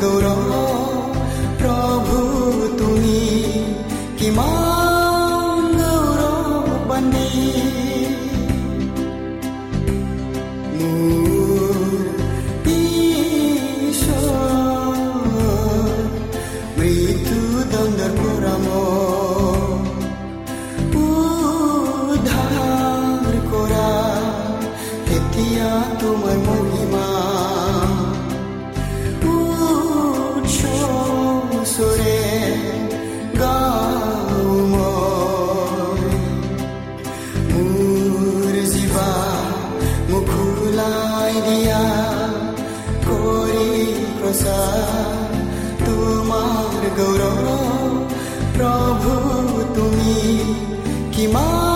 go to তোমাৰ গৌৰৱ প্ৰভু তুমি কিমান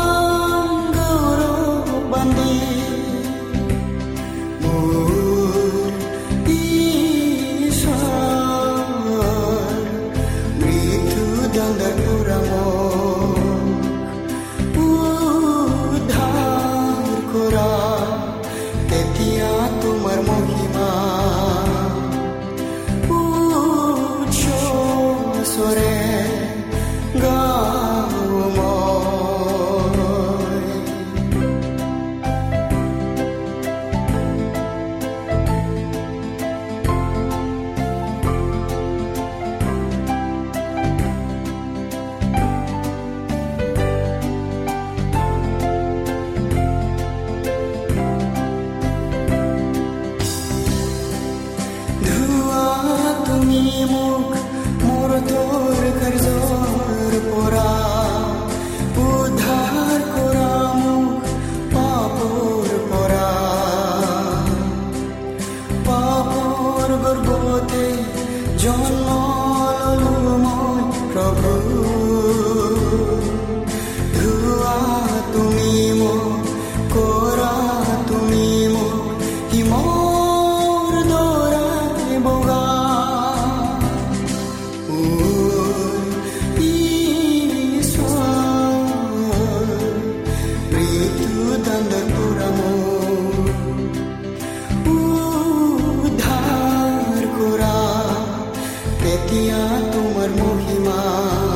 दुनिया तुम्हार महिमा।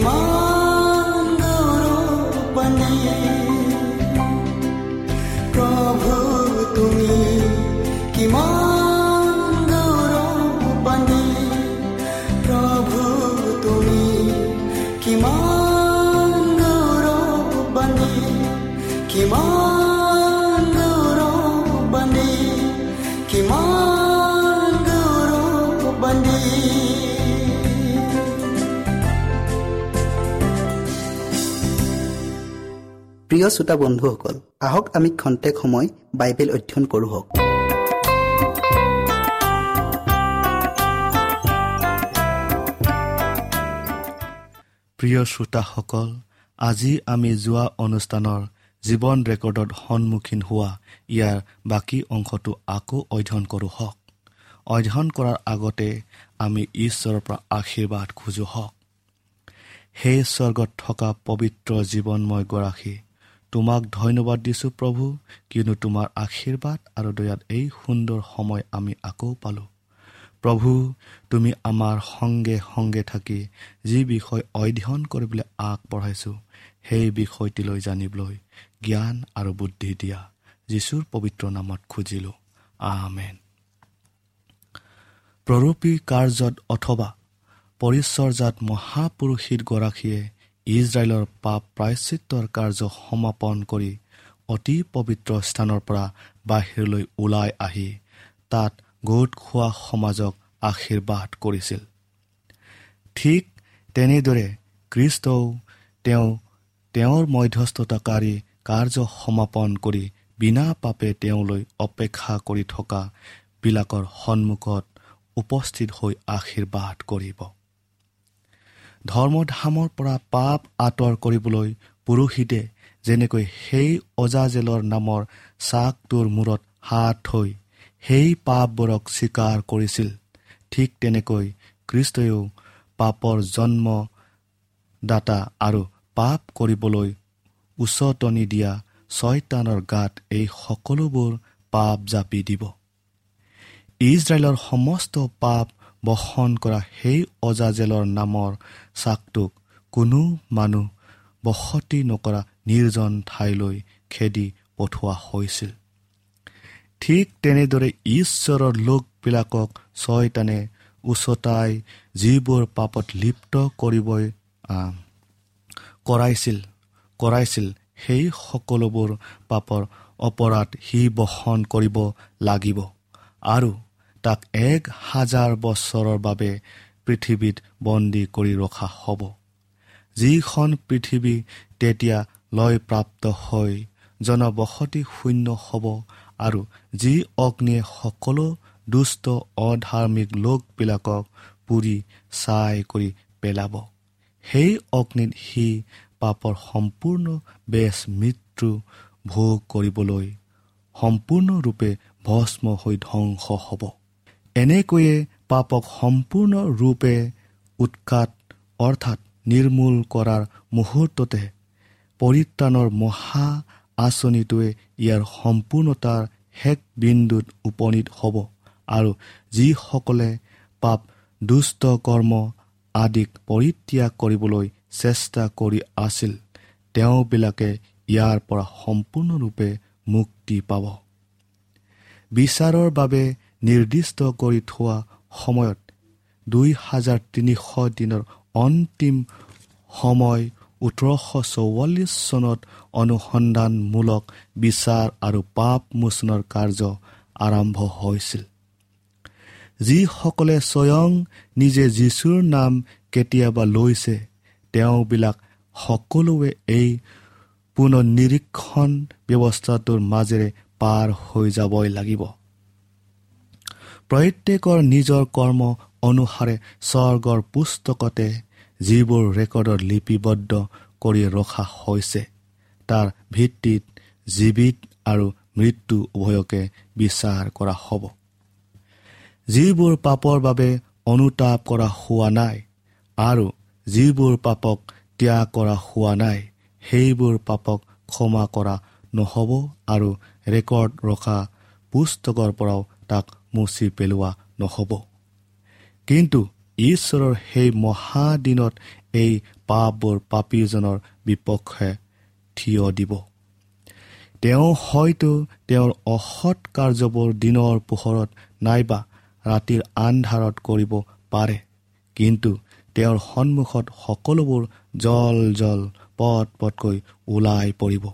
কিমান গৌৰৱানী প্ৰভু তুমি কিমান গৌৰৱানী প্ৰভু তুমি কিমান গৌৰৱানী কিমান প্ৰিয় শ্ৰোতা বন্ধুসকল আহক আমি খন্তেক সময় বাইবেল অধ্যয়ন কৰোঁ প্ৰিয় শ্ৰোতাসকল আজি আমি যোৱা অনুষ্ঠানৰ জীৱন ৰেকৰ্ডত সন্মুখীন হোৱা ইয়াৰ বাকী অংশটো আকৌ অধ্যয়ন কৰোঁ হওক। অধ্যয়ন কৰাৰ আগতে আমি ঈশ্বৰৰ পৰা আশীৰ্বাদ খোজো হওক। সেই স্বৰ্গত থকা পবিত্ৰ জীৱনময় গৰাকী তোমাক ধন্যবাদ দিছোঁ প্ৰভু কিয়নো তোমাৰ আশীৰ্বাদ আৰু দয়াত এই সুন্দৰ সময় আমি আকৌ পালোঁ। প্ৰভু তুমি আমাৰ সংগে সংগে থাকি যি বিষয় অধ্যয়ন কৰিবলৈ আগবঢ়াইছোঁ সেই বিষয়টিলৈ জানিবলৈ জ্ঞান আৰু বুদ্ধি দিয়া যীশুৰ পবিত্ৰ নামত খুজিলোঁ। আমেন। প্ৰৰূপী কাৰ্যত অথবা পৰিচৰ্যাত মহাপুৰুষিতগৰাকীয়ে ইজৰাইলৰ পাপ প্ৰায়চিত্ৰৰ কাৰ্য সমাপন কৰি অতি পবিত্ৰ স্থানৰ পৰা বাহিৰলৈ ওলাই আহি তাত গোট খোৱা সমাজক আশীৰ্বাদ কৰিছিল। ঠিক তেনেদৰে খ্ৰীষ্টও তেওঁ তেওঁৰ মধ্যস্থতাকাৰী কাৰ্য সমাপন কৰি বিনা পাপে তেওঁলৈ অপেক্ষা কৰি থকাবিলাকৰ সন্মুখত উপস্থিত হৈ আশীৰ্বাদ কৰিব। ধৰ্মধামৰ পৰা পাপ আঁতৰ কৰিবলৈ পুৰোহিতে যেনেকৈ সেই অজাজেলৰ নামৰ চাকটোৰ মূৰত হাত থৈ সেই পাপবোৰক স্বীকাৰ কৰিছিল ঠিক তেনেকৈ খ্ৰীষ্টইও পাপৰ জন্মদাতা আৰু পাপ কৰিবলৈ উচতনি দিয়া ছয়তানৰ গাত এই সকলোবোৰ পাপ জাপি দিব। ইজৰাইলৰ সমস্ত পাপ বহন কৰা সেই অজাজেলৰ নামৰ চাকটোক কোনো মানুহ বসতি নকৰা নিৰ্জন ঠাইলৈ খেদি পঠোৱা হৈছিল। ঠিক তেনেদৰে ঈশ্বৰৰ লোকবিলাকক ছয়তানে উচতাই যিবোৰ পাপত লিপ্ত কৰিবই আহ, কৰাইছিল কৰাইছিল সেই সকলোবোৰ পাপৰ অপৰাধ সি বহন কৰিব লাগিব। আৰু তাক এক হাজাৰ বছৰৰ বাবে পৃথিৱীত বন্দী কৰি ৰখা হ'ব। যিখন পৃথিৱী তেতিয়া লয়প্ৰাপ্ত হৈ জনবসতি শূন্য হ'ব আৰু যি অগ্নিয়ে সকলো দুষ্ট অধাৰ্মিক লোকবিলাকক পুৰি ছাই কৰি পেলাব সেই অগ্নিত সি পাপৰ সম্পূৰ্ণ বেচ মৃত্যু ভোগ কৰিবলৈ সম্পূৰ্ণৰূপে ভস্ম হৈ ধ্বংস হ'ব। এনেকৈয়ে পাপক সম্পূৰ্ণৰূপে উৎখাত অৰ্থাৎ নিৰ্মূল কৰাৰ মুহূৰ্ততে পৰিত্ৰাণৰ মহা আঁচনিটোৱে ইয়াৰ সম্পূৰ্ণতাৰ শেষ বিন্দুত উপনীত হ'ব আৰু যিসকলে পাপ দুষ্ট কৰ্ম আদিক পৰিত্যাগ কৰিবলৈ চেষ্টা কৰি আছিল তেওঁবিলাকে ইয়াৰ পৰা সম্পূৰ্ণৰূপে মুক্তি পাব। বিচাৰৰ বাবে নিৰ্দিষ্ট কৰি থোৱা সময়ত দুই হাজাৰ তিনিশ দিনৰ অন্তিম সময় ওঠৰশ চৌৱাল্লিছ চনত অনুসন্ধানমূলক বিচাৰ আৰু পাপ মোচনৰ কাৰ্য আৰম্ভ হৈছিল। যিসকলে স্বয়ং নিজে যীশুৰ নাম কেতিয়াবা লৈছে তেওঁবিলাক সকলোৱে এই পুনঃনিৰীক্ষণ ব্যৱস্থাটোৰ মাজেৰে পাৰ হৈ যাবই লাগিব। প্ৰত্যেকৰ নিজৰ কৰ্ম অনুসাৰে স্বৰ্গৰ পুস্তকতে যিবোৰ ৰেকৰ্ডত লিপিবদ্ধ কৰি ৰখা হৈছে তাৰ ভিত্তিত জীৱিত আৰু মৃত্যু উভয়কে বিচাৰ কৰা হ'ব। যিবোৰ পাপৰ বাবে অনুতাপ কৰা হোৱা নাই আৰু যিবোৰ পাপক ত্যাগ কৰা হোৱা নাই সেইবোৰ পাপক ক্ষমা কৰা নহ'ব আৰু ৰেকৰ্ড ৰখা পুস্তকৰ পৰাও তাক মুচি পেলোৱা নহ'ব। কিন্তু ঈশ্বৰৰ সেই মহাদিনত এই পাপবোৰ পাপীজনৰ বিপক্ষে থিয় দিব। তেওঁ হয়তো তেওঁৰ অসৎ কাৰ্যবোৰ দিনৰ পোহৰত নাইবা ৰাতিৰ আন্ধাৰত কৰিব পাৰে। কিন্তু তেওঁৰ সন্মুখত সকলোবোৰ জল জল পট পটকৈ ওলাই পৰিব।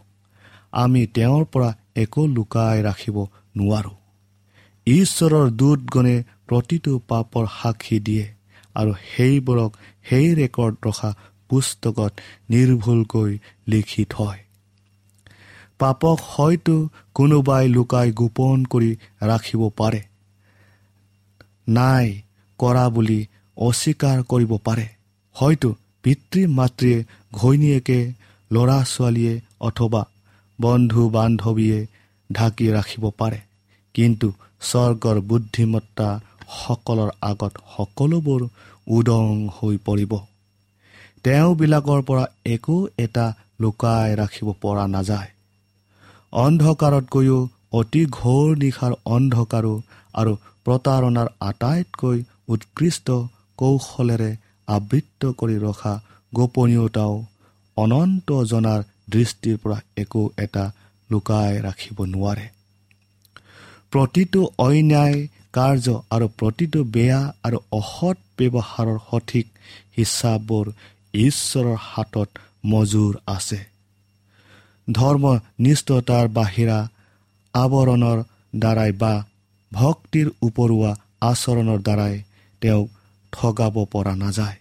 আমি তেওঁৰ পৰা একো লুকাই ৰাখিব নোৱাৰোঁ। ঈশ্বৰৰ দূতগণে প্ৰতিটো পাপৰ সাক্ষী দিয়ে আৰু সেইবোৰক সেই ৰেকৰ্ড ৰখা পুস্তকত নিৰ্ভুলকৈ লিখি থয়। পাপক হয়তো কোনোবাই লুকাই গোপন কৰি ৰাখিব পাৰে নাই কৰা বুলি অস্বীকাৰ কৰিব পাৰে। হয়তো পিতৃ মাতৃয়ে ঘৈণীয়েকে ল'ৰা ছোৱালীয়ে অথবা বন্ধু বান্ধৱীয়ে ঢাকি ৰাখিব পাৰে কিন্তু স্বৰ্গৰ বুদ্ধিমত্তাসকলৰ আগত সকলোবোৰ উদং হৈ পৰিব। তেওঁবিলাকৰ পৰা একো এটা লুকাই ৰাখিব পৰা নাযায়। অন্ধকাৰতকৈও অতি ঘোৰ নিশাৰ অন্ধকাৰো আৰু প্ৰতাৰণাৰ আটাইতকৈ উৎকৃষ্ট কৌশলেৰে আবৃত্ত কৰি ৰখা গোপনীয়তাও অনন্ত জনাৰ দৃষ্টিৰ পৰা একো এটা লুকাই ৰাখিব নোৱাৰে। প্ৰতিটো অন্যায় কাৰ্য আৰু প্ৰতিটো বেয়া আৰু অসৎ ব্যৱহাৰৰ সঠিক হিচাপবোৰ ঈশ্বৰৰ হাতত মজুৰ আছে। ধৰ্ম নিষ্ঠতাৰ বাহিৰা আৱৰণৰ দ্বাৰাই বা ভক্তিৰ উপৰুৱা আচৰণৰ দ্বাৰাই তেওঁক ঠগাব পৰা নাযায়।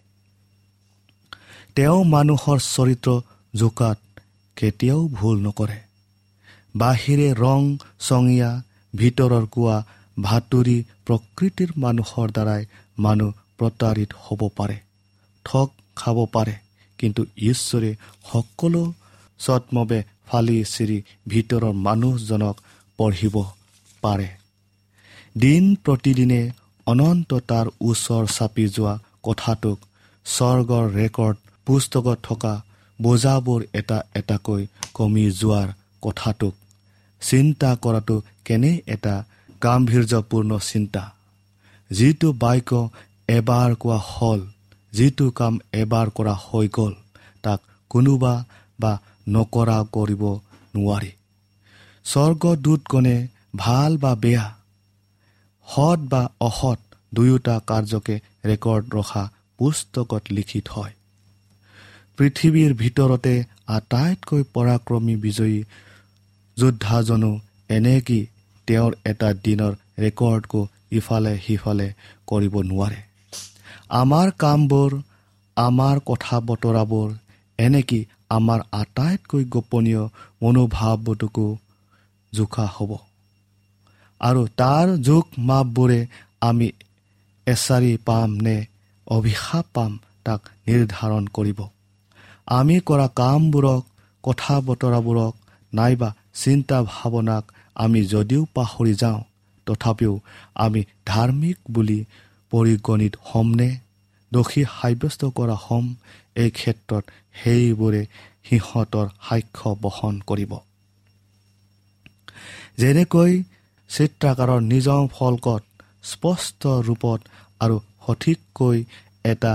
তেওঁ মানুহৰ চৰিত্ৰ জোকাত কেতিয়াও ভুল নকৰে। বাহিৰে ৰং চঙীয়া ভিতৰৰ কোৱা ভাতুৰি প্ৰকৃতিৰ মানুহৰ দ্বাৰাই মানুহ প্ৰতাৰিত হ'ব পাৰে ঠগ খাব পাৰে। কিন্তু ঈশ্বৰে সকলো চত্মবে ফালি চিৰি ভিতৰৰ মানুহজনক পঢ়িব পাৰে। দিন প্ৰতিদিনে অনন্ত তাৰ ওচৰ চাপি যোৱা কথাটোক স্বৰ্গৰ ৰেকৰ্ড পুস্তকত থকা বোজাবোৰ এটা এটাকৈ কমি যোৱাৰ কথাটোক চিন্তা কৰাটো কেনে এটা গাম্ভীৰ্যপূৰ্ণ চিন্তা? যিটো বাক্য এবাৰ কোৱা হ'ল যিটো কাম এবাৰ কৰা হৈ গ'ল তাক কোনোবা বা নকৰা কৰিব নোৱাৰি। স্বৰ্গদূতগণে ভাল বা বেয়া সৎ বা অসৎ দুয়োটা কাৰ্যকে ৰেকৰ্ড ৰখা পুস্তকত লিখি থয় পৃথিৱীৰ ভিতৰতে আটাইতকৈ পৰাক্ৰমী বিজয়ী যোদ্ধাজনো এনেকি তেওঁৰ এটা দিনৰ ৰেকৰ্ডকো ইফালে সিফালে কৰিব নোৱাৰে। আমাৰ কামবোৰ আমাৰ কথা বতৰাবোৰ এনেকি আমাৰ আটাইতকৈ গোপনীয় মনোভাৱটোকো জোখা হ'ব। আৰু তাৰ জোখ মাপবোৰে আমি এচাৰি পাম নে অভিশাপ পাম তাক নিৰ্ধাৰণ কৰিব। আমি কৰা কামবোৰক কথা বতৰাবোৰক নাইবা চিন্তা ভাৱনাক আমি যদিও পাহৰি যাওঁ তথাপিও আমি ধাৰ্মিক বুলি পৰিগণিত হ'মনে? দোষী সাব্যস্ত কৰা হ'ম এই ক্ষেত্ৰত সেইবোৰে সিহঁতৰ সাক্ষ্য বহন কৰিব। যেনেকৈ চিত্ৰাকাৰৰ নিজম ফলকত স্পষ্ট ৰূপত আৰু সঠিককৈ এটা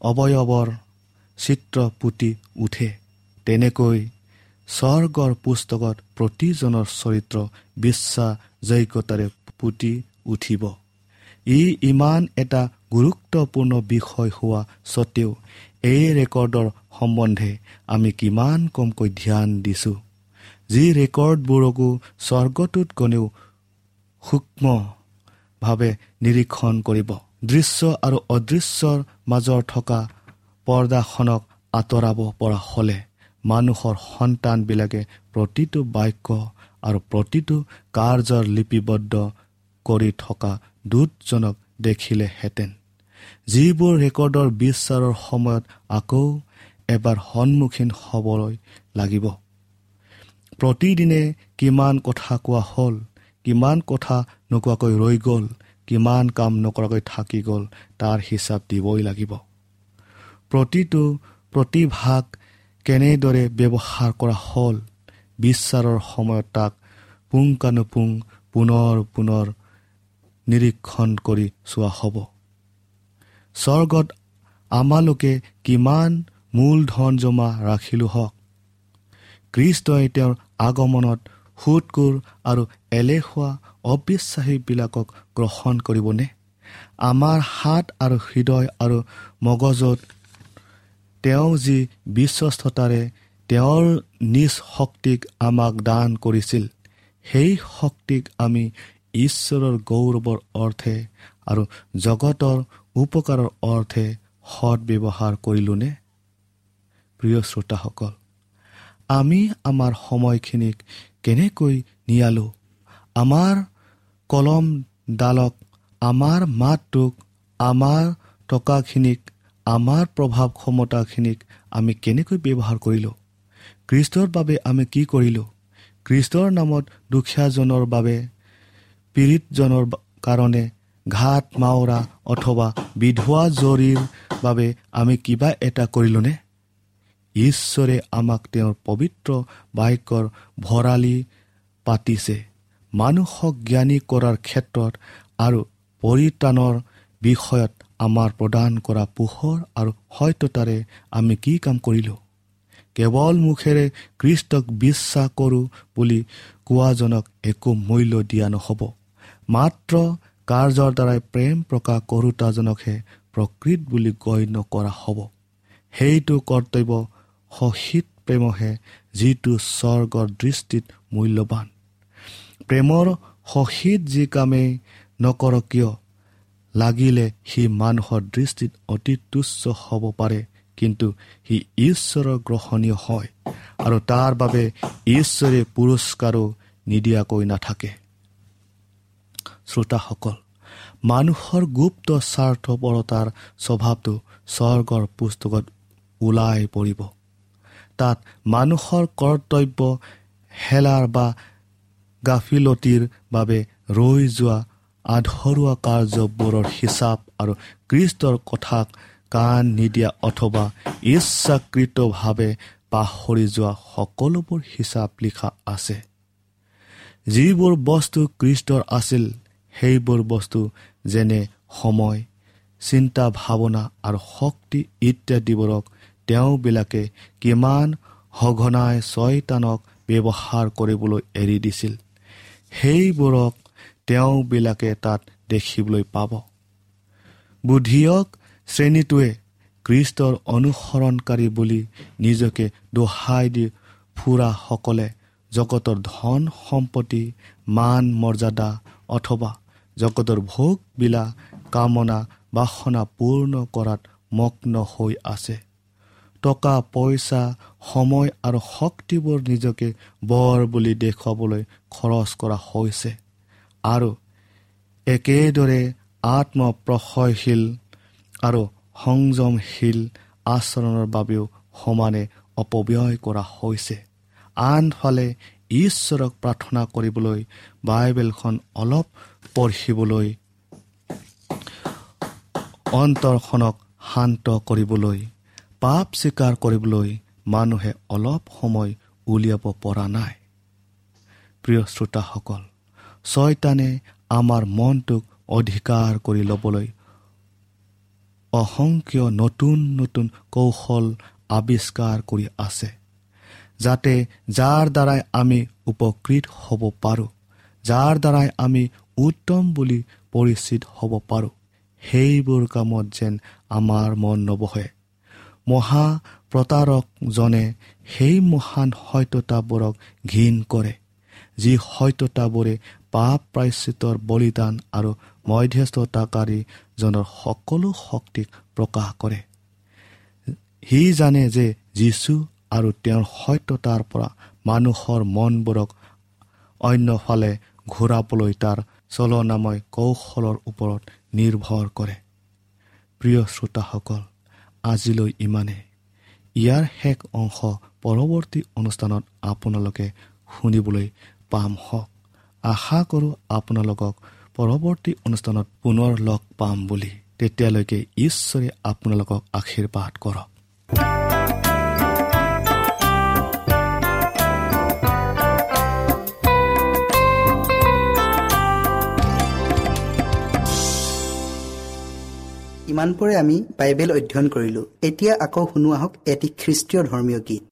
অৱয়ৱৰ চিত্ৰ পুতি উঠে তেনেকৈ স্বৰ্গৰ পুস্তকত প্ৰতিজনৰ চৰিত্ৰ বিশ্বাসযোগ্যতাৰে পুতি উঠিব। ই ইমান এটা গুৰুত্বপূৰ্ণ বিষয় হোৱা স্বত্তেও এই ৰেকৰ্ডৰ সম্বন্ধে আমি কিমান কমকৈ ধ্যান দিছোঁ। যি ৰেকৰ্ডবোৰকো স্বৰ্গটোত গণেও সূক্ষ্মভাৱে নিৰীক্ষণ কৰিব। দৃশ্য আৰু অদৃশ্যৰ মাজৰ থকা পৰ্দাখনক আঁতৰাব পৰা হ'লে মানুহৰ সন্তানবিলাকে প্ৰতিটো বাক্য আৰু প্ৰতিটো কাৰ্যৰ লিপিবদ্ধ কৰি থকা দূতজনক দেখিলেহেঁতেন। যিবোৰ ৰেকৰ্ডৰ বিশ্বাৰৰ সময়ত আকৌ এবাৰ সন্মুখীন হ'বলৈ লাগিব। প্ৰতিদিনে কিমান কথা কোৱা হ'ল কিমান কথা নোকোৱাকৈ ৰৈ গ'ল কিমান কাম নকৰাকৈ থাকি গ'ল তাৰ হিচাপ দিবই লাগিব। প্ৰতিটো প্ৰতিভাগ কেনেদৰে ব্যৱহাৰ কৰা হ'ল বিশ্বাৰৰ সময়ত তাক পুংকানুপুং পুনৰ পুনৰ নিৰীক্ষণ কৰি চোৱা হ'ব। স্বৰ্গত আমালোকে কিমান মূলধন জমা ৰাখিলোঁ হওক। কৃষ্টই তেওঁৰ আগমনত সুদকোৰ আৰু এলেহুৱা অবিশ্বাসীবিলাকক গ্ৰহণ কৰিবনে? আমাৰ হাত আৰু হৃদয় আৰু মগজত তেওঁ যি বিশ্বস্ততাৰে তেওঁৰ নিজ শক্তিক আমাক দান কৰিছিল সেই শক্তিক আমি ঈশ্বৰৰ গৌৰৱৰ অৰ্থে আৰু জগতৰ উপকাৰৰ অৰ্থে সৎ ব্যৱহাৰ কৰিলোনে? প্ৰিয় শ্ৰোতাসকল আমি আমাৰ সময়খিনিক কেনেকৈ নিয়ালোঁ? আমাৰ কলমডালক আমাৰ মাতটোক আমাৰ টকাখিনিক আমাৰ প্ৰভাৱ ক্ষমতাখিনিক আমি কেনেকৈ ব্যৱহাৰ কৰিলোঁ? কৃষ্টৰ বাবে আমি কি কৰিলোঁ? কৃষ্টৰ নামত দুখীয়াজনৰ বাবে পীড়িতজনৰ কাৰণে ঘাট মাওৰা অথবা বিধোৱা জৰীৰ বাবে আমি কিবা এটা কৰিলোঁনে? ঈশ্বৰে আমাক তেওঁৰ পবিত্ৰ বাক্যৰ ভঁৰালী পাতিছে। মানুহক জ্ঞানী কৰাৰ ক্ষেত্ৰত আৰু পৰিত্ৰাণৰ বিষয়ত আমাৰ প্ৰদান কৰা পোহৰ আৰু সত্যতাৰে আমি কি কাম কৰিলোঁ? কেৱল মুখেৰে কৃষ্টক বিশ্বাস কৰোঁ বুলি কোৱাজনক একো মূল্য দিয়া নহ'ব। মাত্ৰ কাৰ্যৰ দ্বাৰাই প্ৰেম প্ৰকাশ কৰোতাজনকহে প্ৰকৃত বুলি গণ্য কৰা হ'ব। সেইটো কৰ্তব্য সহিত প্ৰেমহে যিটো স্বৰ্গৰ দৃষ্টিত মূল্যৱান প্ৰেমৰ সহিত যি কামেই নকৰক কিয়? লাগিলে সি মানুহৰ দৃষ্টিত অতি তুচ্ছ হ'ব পাৰে কিন্তু সি ঈশ্বৰৰ গ্ৰহণীয় হয় আৰু তাৰ বাবে ঈশ্বৰে পুৰস্কাৰো নিদিয়াকৈ নাথাকে। শ্ৰোতাসকল মানুহৰ গুপ্ত স্বাৰ্থপৰতাৰ স্বভাৱটো স্বৰ্গৰ পুস্তকত ওলাই পৰিব। তাত মানুহৰ কৰ্তব্য হেলাৰ বা গাফিলতিৰ বাবে ৰৈ যোৱা আধৰুৱা কাৰ্যবোৰৰ হিচাপ আৰু কৃষ্টৰ কথাক কাণ নিদিয়া অথবা ইচ্ছাকৃতভাৱে পাহৰি যোৱা সকলোবোৰ হিচাপ লিখা আছে। যিবোৰ বস্তু কৃষ্টৰ আছিল সেইবোৰ বস্তু যেনে সময় চিন্তা ভাৱনা আৰু শক্তি ইত্যাদিবোৰক তেওঁবিলাকে কিমান সঘনাই ছয়তানক ব্যৱহাৰ কৰিবলৈ এৰি দিছিল সেইবোৰক তেওঁবিলাকে তাত দেখিবলৈ পাব। বুদ্ধিয়ক শ্ৰেণীটোৱে কৃষ্টৰ অনুসৰণকাৰী বুলি নিজকে দোহাই দি ফুৰাসকলে জগতৰ ধন সম্পত্তি মান মৰ্যাদা অথবা জগতৰ ভোগবিলাক কামনা বাসনা পূৰ্ণ কৰাত মগ্ন হৈ আছে। টকা পইচা সময় আৰু শক্তিবোৰ নিজকে বৰ বুলি দেখুৱাবলৈ খৰচ কৰা হৈছে। আৰু একেদৰে আত্মপ্ৰশয়শীল আৰু সংযমশীল আচৰণৰ বাবেও সমানে অপব্যয় কৰা হৈছে। আনফালে ঈশ্বৰক প্ৰাৰ্থনা কৰিবলৈ বাইবেলখন অলপ পঢ়িবলৈ অন্তৰখনক শান্ত কৰিবলৈ পাপ স্বীকাৰ কৰিবলৈ মানুহে অলপ সময় উলিয়াব পৰা নাই। প্ৰিয় শ্ৰোতাসকল ছয়তানে আমাৰ মনটোক অধিকাৰ কৰি ল'বলৈ অসংখ্য নতুন নতুন কৌশল আৱিষ্কাৰ কৰি আছে যাতে যাৰ দ্বাৰাই আমি উপকৃত হ'ব পাৰোঁ যাৰ দ্বাৰাই আমি উত্তম বুলি পৰিচিত হ'ব পাৰোঁ সেইবোৰ কামত যেন আমাৰ মন নবহে। মহা প্ৰতাৰকজনে সেই মহান সত্যতাবোৰক ঘীন কৰে যি সত্যতাবোৰে পাপ প্ৰায়চিতৰ বলিদান আৰু মধ্যস্থতাকাৰীজনৰ সকলো শক্তিক প্ৰকাশ কৰে। সি জানে যে যীশু আৰু তেওঁৰ সত্যতাৰ পৰা মানুহৰ মনবোৰক অন্য ফালে ঘূৰাবলৈ তাৰ চলনাময় কৌশলৰ ওপৰত নিৰ্ভৰ কৰে। প্ৰিয় শ্ৰোতাসকল আজিলৈ ইমানে ইয়াৰ শেষ অংশ পৰৱৰ্তী অনুষ্ঠানত আপোনালোকে শুনিবলৈ পাম হওক আশা কৰোঁ আপোনালোকক পৰৱৰ্তী অনুষ্ঠানত পুনৰ লগ পাম বুলি। তেতিয়ালৈকে ঈশ্বৰে আপোনালোকক আশীৰ্বাদ কৰক। ইমানপৰে আমি বাইবেল অধ্যয়ন কৰিলো। এতিয়া আকৌ শুনো আহক এটি খ্ৰীষ্টীয় ধৰ্মীয় গীত।